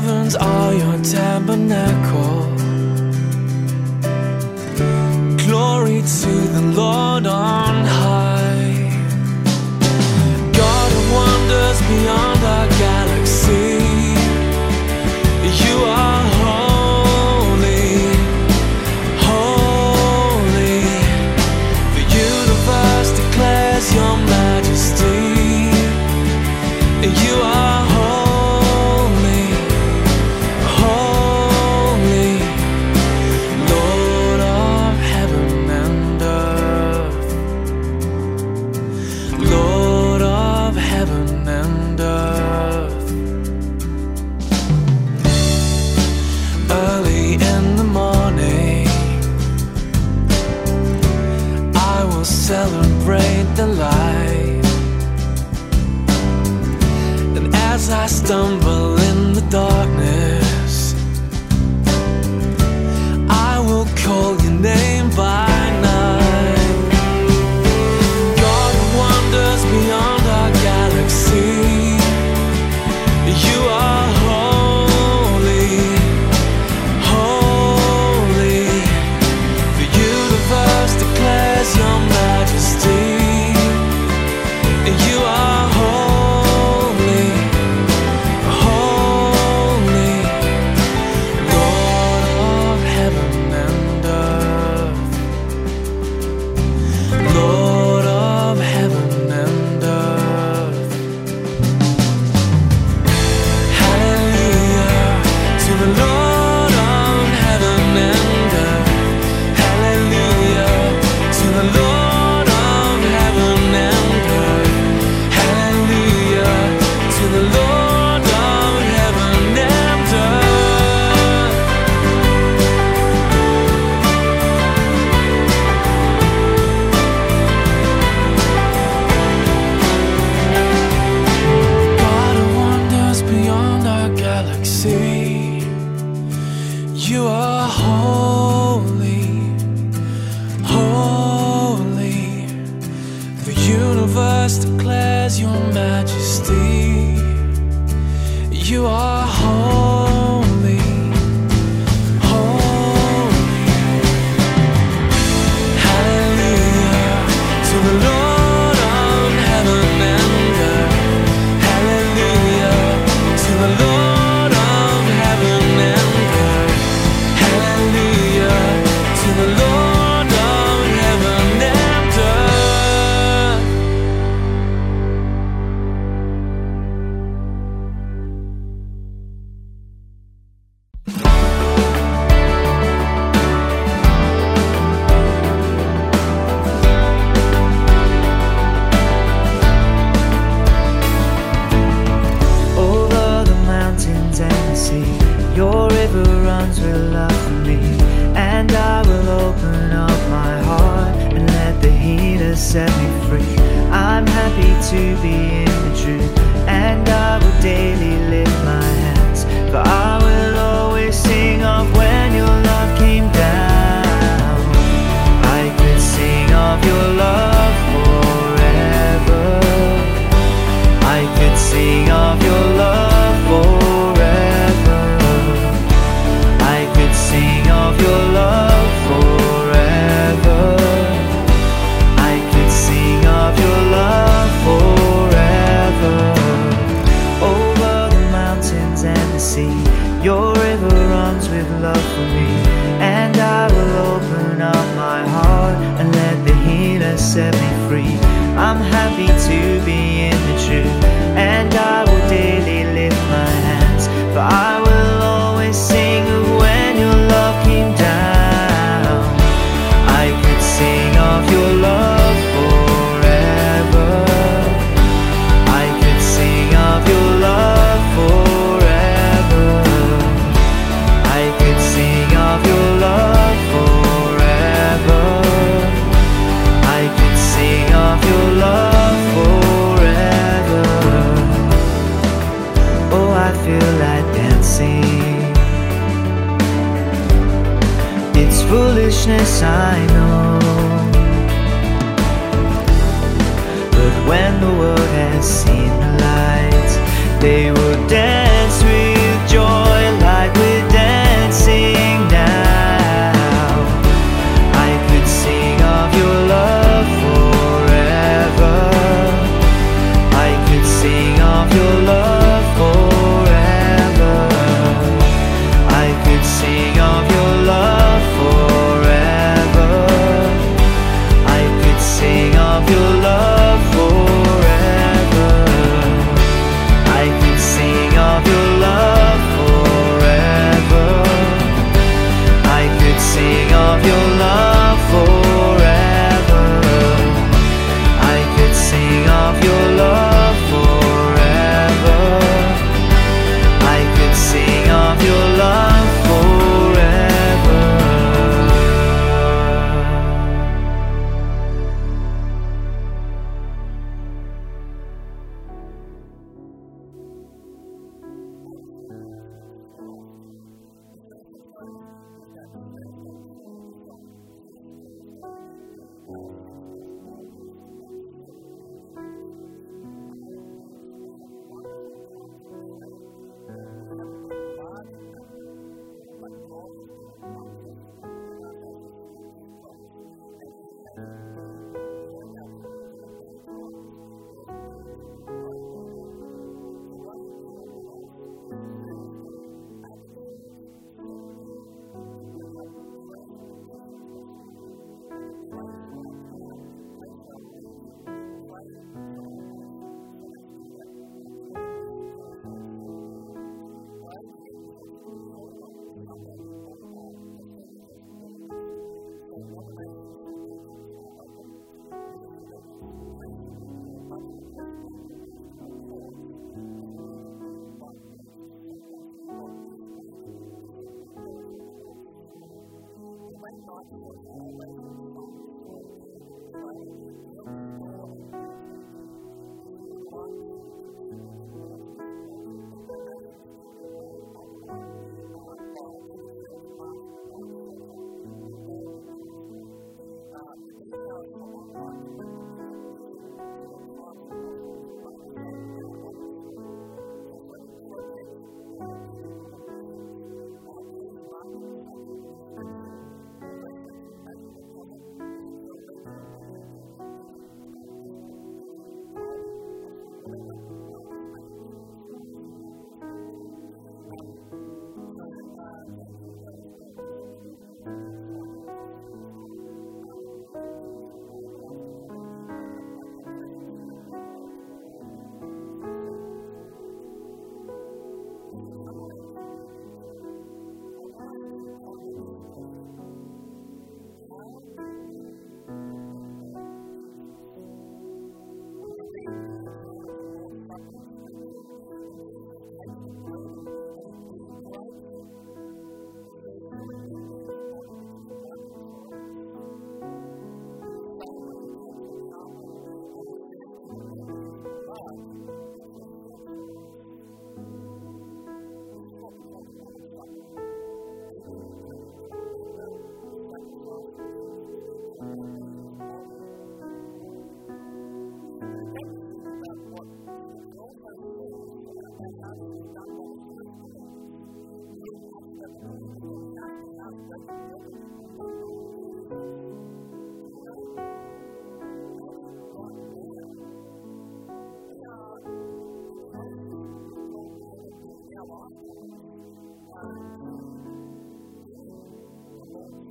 heavens are your tabernacle. Glory to the Lord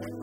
faith.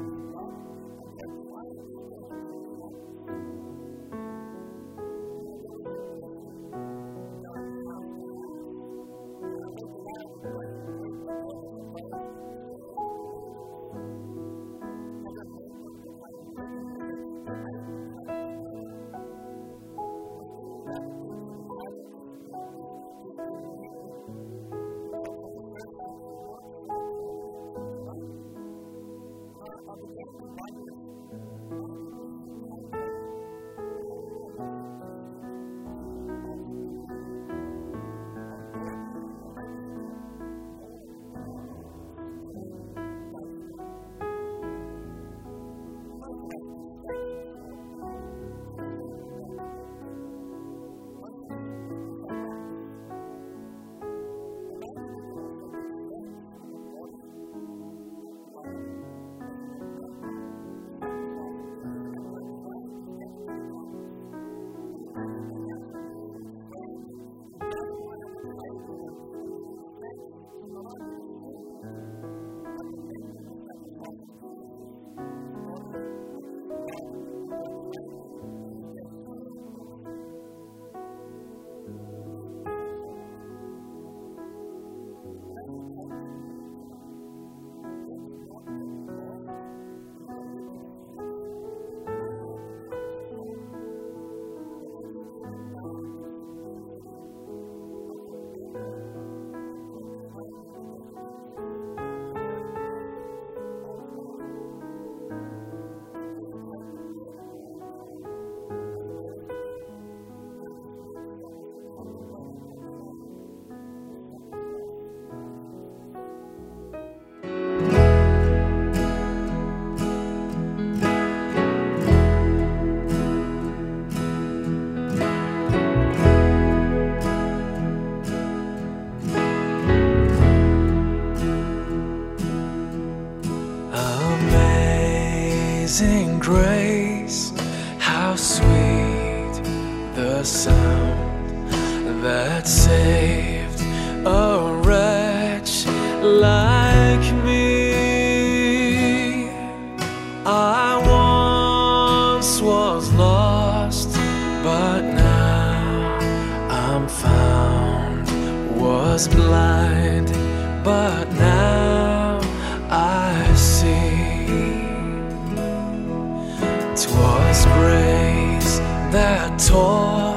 that tore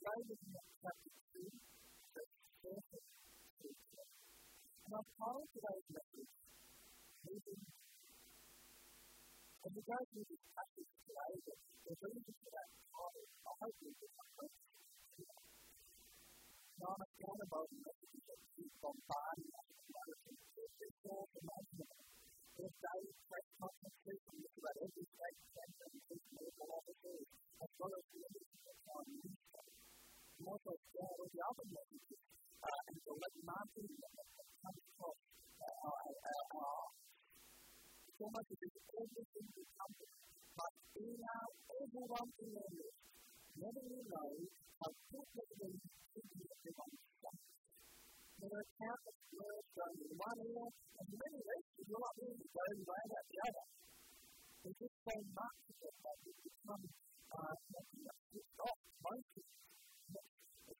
writing in chapter 2, verse 4. And I'll call today's message, Moving. And the guy who is practicing today, the reason for out title, I hope you can Now, I'm going about messages that keep bombarding us with wonderful pictures, all imaginable. There's daily press conferences, and look about every great center and people all the world, as well as the images that are on the more like that the other Uh, and so let my come uh, uh, uh, so much of this everything is come by being out everyone in the world. Never you know how quickly they think you everyone There are countless words and many races will not really go right the other. There's just so much of it that become uh, making us just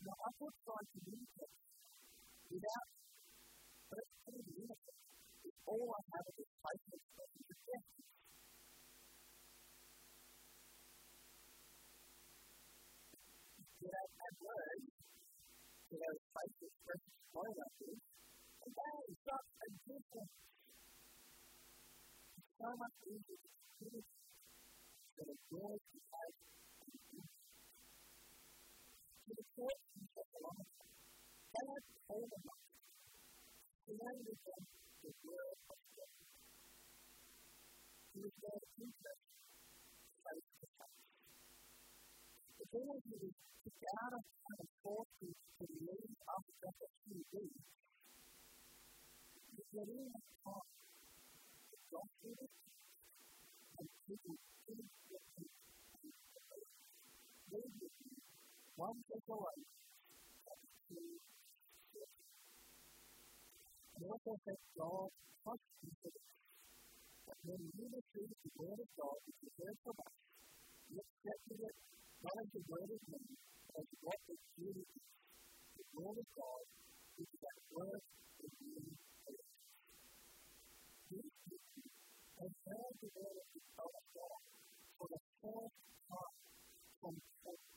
No, I could try to communicate to you without you, but I couldn't do anything, if all I had was a slice of a specific distance. It did not add words to those slices of specific language, and now it's a difference. It's so much easier to communicate when you've got to I was told by my father-in-law that I had told a monster to sling the gun to where I was going. It was very interesting to see the difference. The thing is, he was kicked out of town and forced to leave after just a few weeks. He quanto è colato. Non so se ciò fa schifo di più. Ma non mi dice di vedere ciò di più che è trovato. Io spetto di fare anche due risultati, ma di volte il più di più. Di vedere ciò di più che è trovato di più di più. Di più di più. Non so di vedere ciò di più che è trovato. Ma ciò fa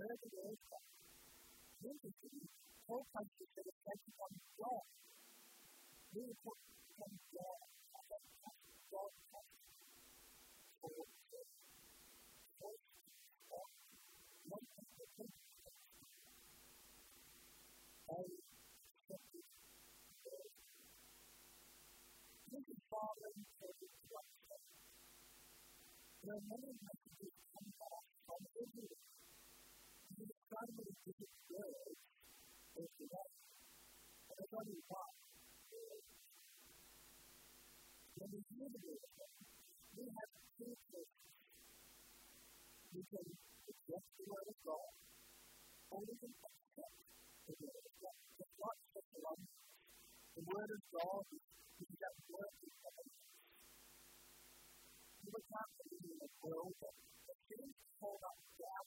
verde de esta. Gente, sí, todo el país se le cae con un flor. Mire, por qué un flor, a ver, a ver, a ver, a ver, a ver, a ver, a ver, a ver, a ver, a ver, a ver, a ver, a ver, a ver, a ver, a finally And it's only When we the we have two choices. We can accept the word of God, or we can accept the word of God. The word of God is that word of God. You world that seems to hold up doubt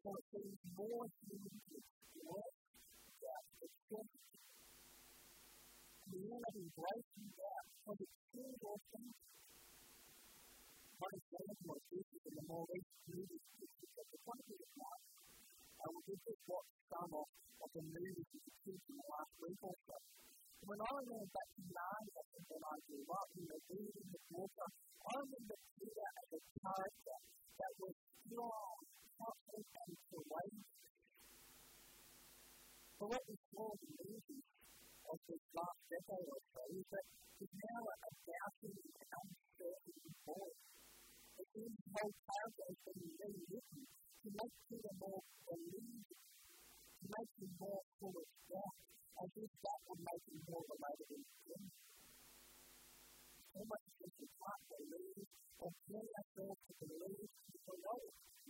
something more unique, more that exists. And we end up embracing that for the single of one of the more basic and the more basic movies is because the country is not. I will just watch some of, of the movies that you see in the last week or so when I went back to Narnia and when I grew up, you know, reading the water, I remember Peter as a character that was strong Quo est con iudicium hoc quod de natura et de actibus est et or pro is tempore est iudicium bonum est nec bonum est nec bonum est nec bonum est nec bonum est nec bonum est nec bonum est nec bonum est nec bonum est nec bonum est nec bonum est nec bonum est nec bonum est nec bonum est nec bonum est nec bonum est nec bonum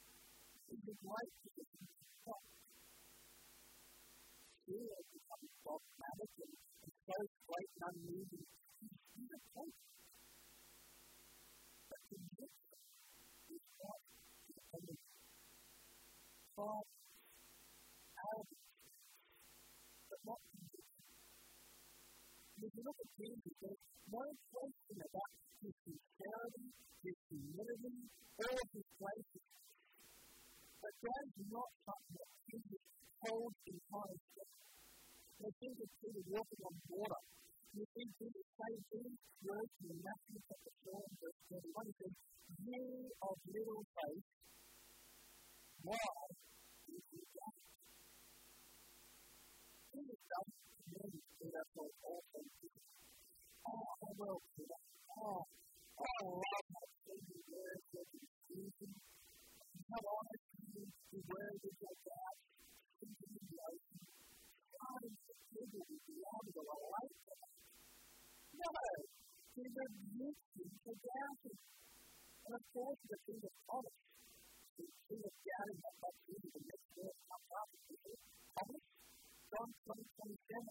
the life of the people who are talking about the right and unmoving to the point. But the is not the end of it. Far out of but not the end of it. And if you look at Jesus, there's no question about his sincerity, his humility, or his gratitude. But God not touch in his They think Peter walking on water. You think Jesus says these words in Matthew chapter 4 and verse 31. He Ye of little faith, why is you doubt? Jesus doesn't mean all things. Oh, I will do that. Oh, I love how are beware of things like that. Thinking in life, trying beyond the No, these are useless audacity. And of course, the thing that John 20, 27,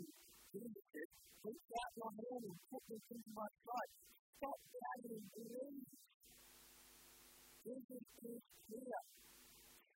Jesus said, out your hand and put this into my Stop believe. Jesus is here.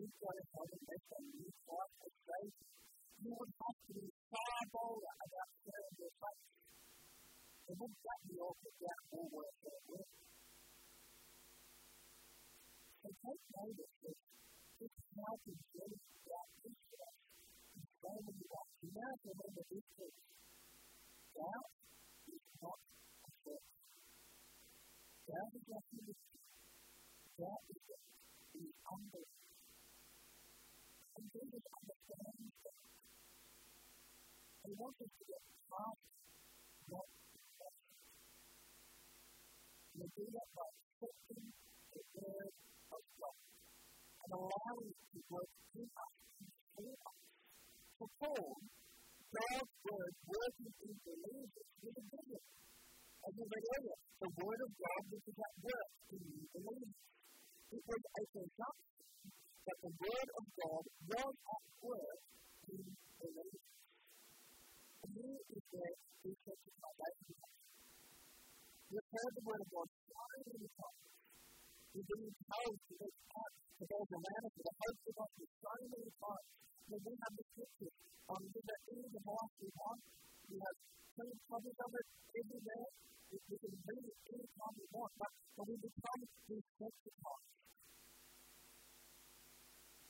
this one is on the next one, you start to you would have to be paranoia about sharing your faith. And wouldn't that be all put down all work there So take notice that this is how to get that issue. It's going to be you know, if you remember this thing, doubt is not a thing. Doubt is not a thing. Doubt is the unbelief completed on the plan. They wanted to get right, not perfect. They do that by accepting the word of God and allowing it to work in us and through us. For Paul, God's word working in believers with a vision. As we read earlier, the word of God was that work in believers. It was a conjunction that the Word of God was at work in the nation. And here is where we it by You've heard the Word of God flying in the top. You've been to make part to go to the hope of God, so many times. When we have the scripture, um, we have the device we want, we have plenty of copies of it everywhere. We, can read it any time we want, but, but we become desensitized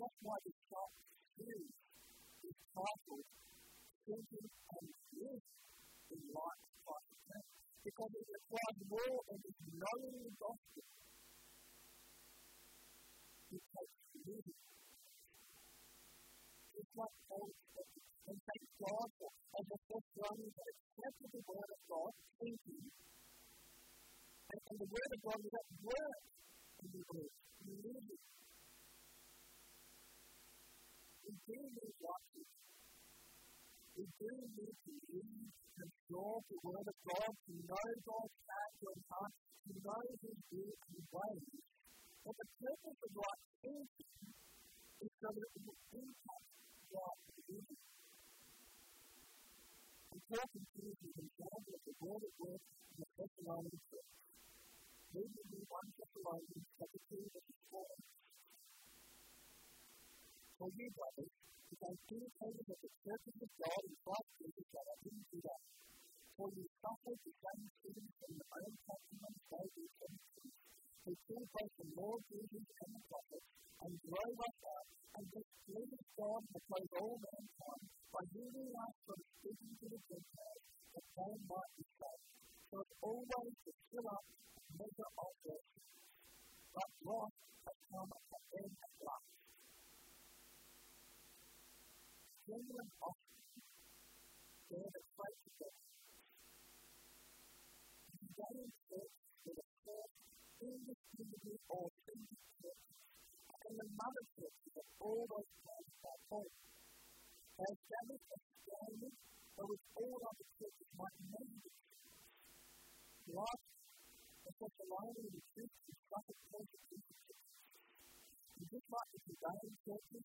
That's why the top three is possible thinking and live in Lot's possible because it requires more of his knowing the gospel because living is what Paul and thank God for as a first one that accepted the word of God thinking and, and the word of God is at work in the world, living we do need watchers. We to read the Word of God to know God's character and heart, to know His deeds and But the purpose of right thinking is so that it will impact right living. The talking to you the Word of God in the Thessalonian church. Read with 1 Thessalonians chapter 2, verse for your brother, because being present with the churches of God and Christ Jesus that I didn't do that. For you suffered the same freedom from the own countrymen they did in peace. Who killed both the Lord Jesus and the prophets, and drove us out, and displeased God and opposed all mankind by healing us from speaking to the Gentiles that they might be saved. So it's always to fill up the measure of blessing. But wrath has come upon them at last. The genuine offspring, they are the church of their parents. And the dying churches were the first indisputably ascended churches, and then the mother churches were all those planted back home. As damage was stagnant, it was all other churches like many of the churches. A lot of them were such an army of Christians who suffered persecution to Jesus. And just like the dying churches,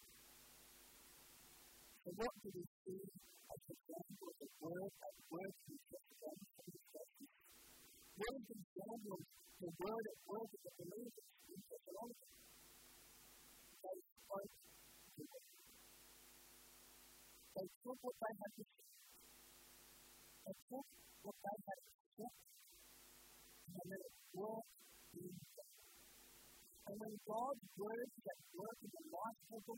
want to be seen as the ground of the world and where to be kept from the church. One the word of God is a belief in the church of all of us. They fight to do They took what they had to They took what they had to And they let it work in the And when God's word is at work in the life of a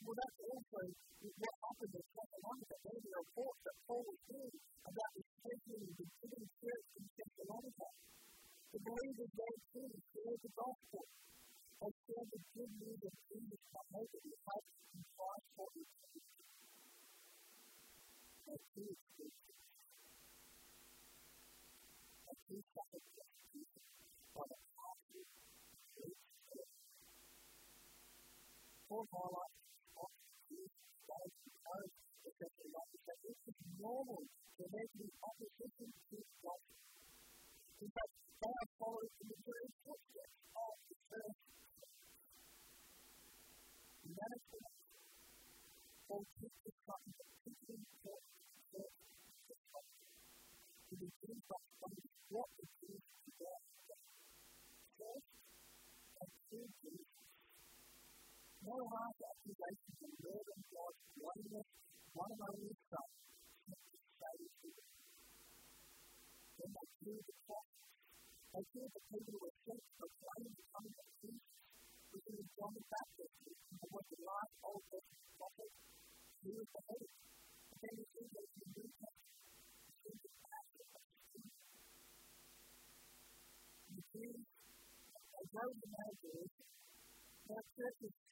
Well, that's also what happened in Thessalonica. They were taught that Paul was doing about the taking the beginning church in Thessalonica. The believers there too the gospel. They the good news of Jesus by it and for the This is the knowledge that it is normal that there may be opposition to the In fact, they are following the material footsteps of the church. And that is the gospel. They take this subject teaching and calling to the church in this webinar. by the means what the church today had First, a true gospel. No last accusation on earth and God's blameless, one and only Son sent to save the world. And I killed the prophets. I killed the people who were sent to the coming of Jesus, to baptism and who would have lost all faith in the prophet, who was buried, but then they in the New Testament, they shouldn't be passionate about stealing. My I tell you my operation.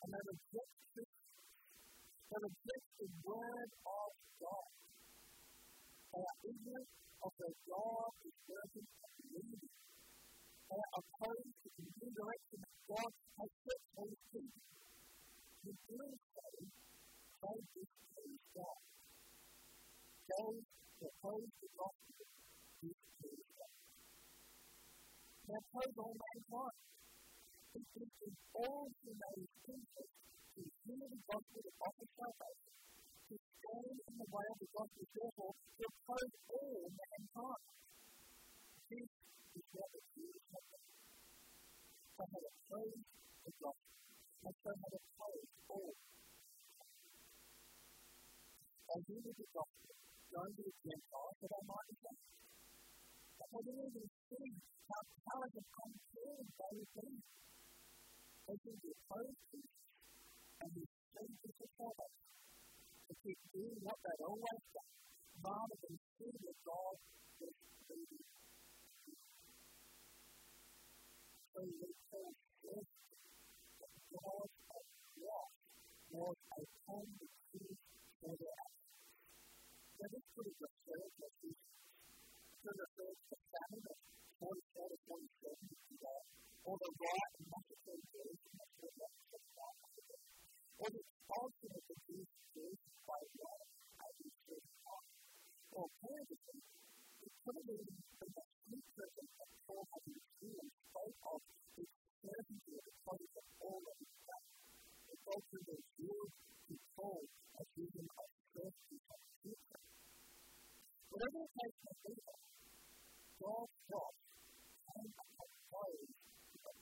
and have rejected, have the word of God. They are ignorant of the God is working and leading. They are opposed to the new direction that God has set for his people. In doing so, they displease God. They oppose the gospel, displease God. They oppose all mankind contributed all humanity's interest to hear the gospel of the salvation, to stand in the way of the gospel, therefore, to oppose all mankind. This is what the Jews have done. They have opposed the gospel, and they had opposed all. They needed the gospel, going to the Gentiles, that they might be saved. But they didn't even how powerful and controlling they would be taking the priorities and your changes to follow. To keep doing what that old life does. Rather than that God is leading you. So we can live that God of walk was a home to choose for their actions. Now this pretty much shows that Jesus. Turn our to famine of 47 47. Although there are a maximum duration of 421 days, there is expulsion of the geological creation by rather than at least 31. Or, theoretically, it could be that the most secretive of all of the ingredients broke off exclusively because of all that it had done, and that they were viewed and told of the future. of us, being of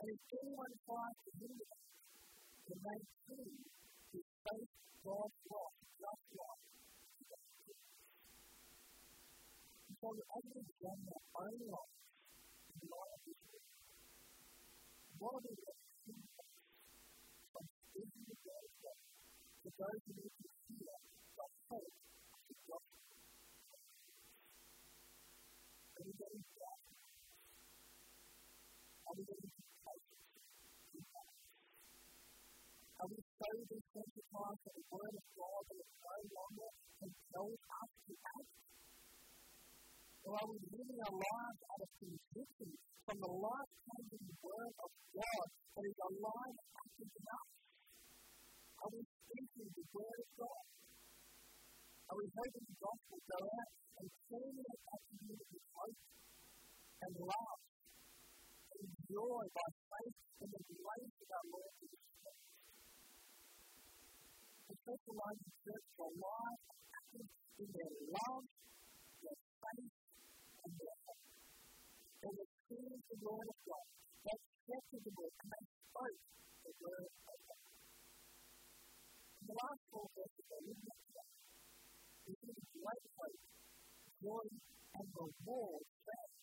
And if anyone tries to hinder it, then they too will face God's wrath, just like the so we are going to turn our blind the law of this world. We are going to a new from this new word of God, which I believe you can hear, that says, carry this sacred law the word of God and apply longer until after act? Or are we living our lives out of conviction from the life changing word of God that is alive and active in us? Are we speaking the word of God? Are we hoping the gospel go out and turning it back to you with hope and love and joy by faith in the grace of our Lord Jesus specialize in search for long, happens in their love, their faith, and their hope. They received the Word of God. They accepted the Word, and they spoke the Word of God. In the last four verses that we looked at, we see the great hope, joy, and reward found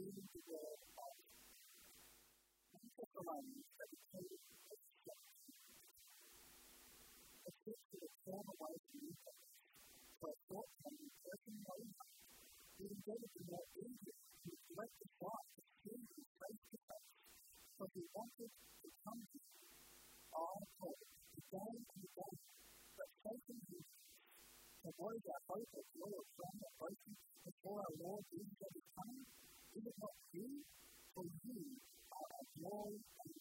in the Word of God. Think of the language that we form you So, what can you present It is to more ages to let the God that to us. So, he wanted to come to our hope, to and to but present him. The word that hope, the joy of God, the mercy before our Lord Jesus at is it not you? For you are our and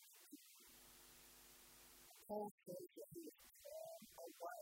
Paul says that he is far away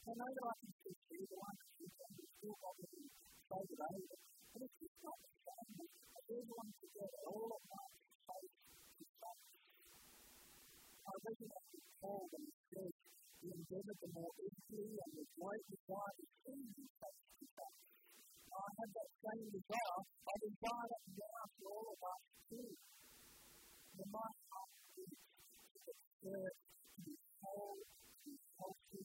Tonight I want to see the one who do what we try to write. This is not the same. Everyone all of my faith is not I recognize the call when it says, we endeavor to more easily and with great desire to see you face to face. I have that same desire. I desire that now for all of us too. The mind is to be served, to be cold, to be healthy,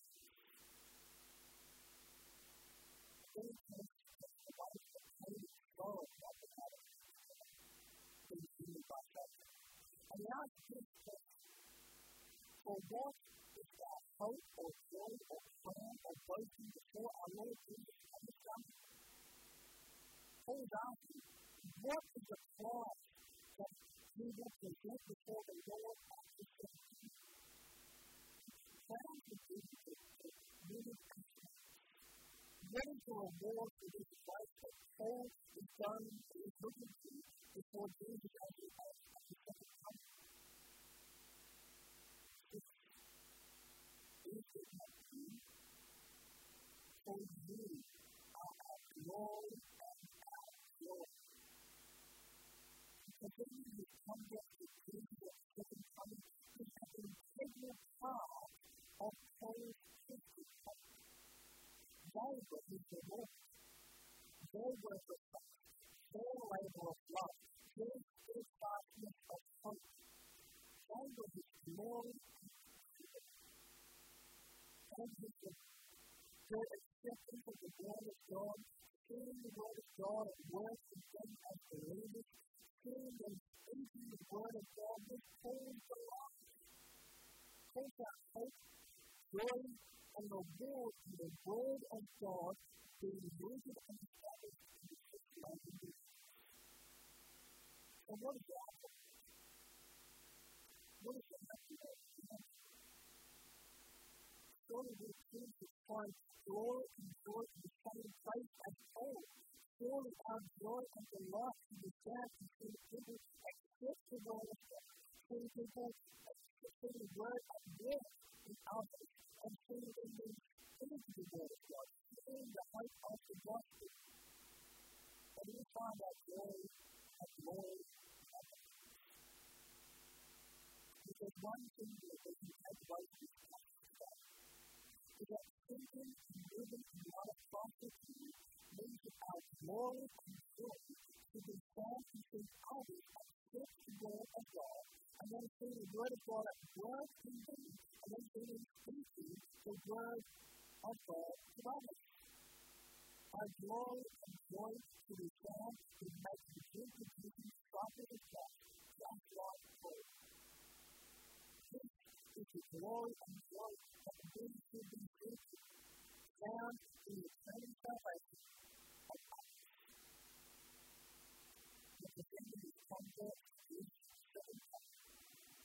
non est sed est For est is est hope or joy or quod or et before our Lord Jesus Christ et quod est et quod est et quod est et quod est et quod est et quod est et quod est et quod est et quod est et quod est et quod gentle of war for this fight that holds the sun to his dignity before Jesus has been asked at the second coming. This is my dream. So we are at glory and at glory. The beginning of the conduct of Jesus at the second coming is at the integral part of Paul's history of cae est de hoc quod est hoc est de hoc quod est hoc est de hoc quod est hoc est de hoc quod est hoc est de hoc the word. hoc est de hoc quod est hoc est de hoc quod est hoc est de hoc quod est hoc est de hoc quod est hoc est de hoc quod est hoc est and award to the Word of God being rooted and established in the history of the nation. So what is that? What is that? So that we begin to find joy and joy in the same place as Paul. Surely our joy and delight and the death is in the acceptable to the people taking word by word in others and changing them into the word of God, seeing the hope of the gospel. And we find our glory and glory Because one thing that we can take away from this passage today is that thinking and living in light of prophecy means that our glory and joy to be found in others accept the word of God and then see the word of God brought in there, and then see them speaking the word of God to Our glory and joy to be found in my congregation's shopping across Calvary Road. This is the glory and joy that we should be seeking, found in the eternal salvation of others. The procedure is to come back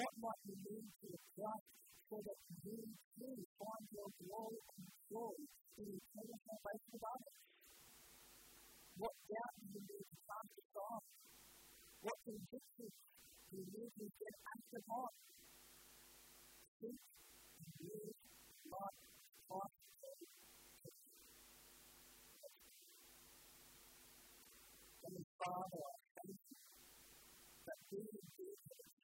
What might we need to adjust so that you too form your glory and glory in the time salvation of others? What doubt do you need to try to solve? What convictions do we need to get after God? Think and breathe what is possible today. Let's pray. I'm a that we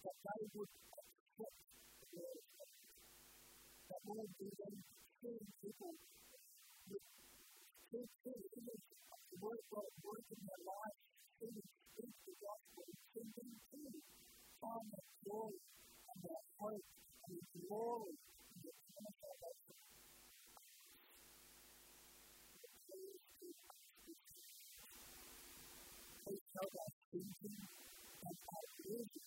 that I would accept the word of That I would be then seeing people with the true feelings of the word of God working their lives to them speak the gospel seeing them come and glory and they hope and glory in the divine salvation of others.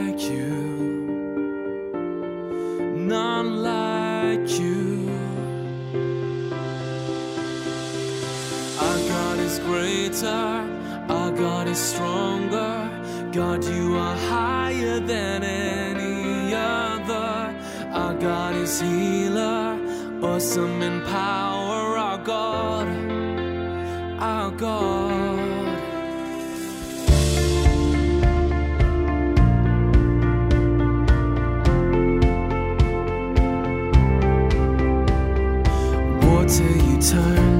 in power, our God, our God. Water you turn.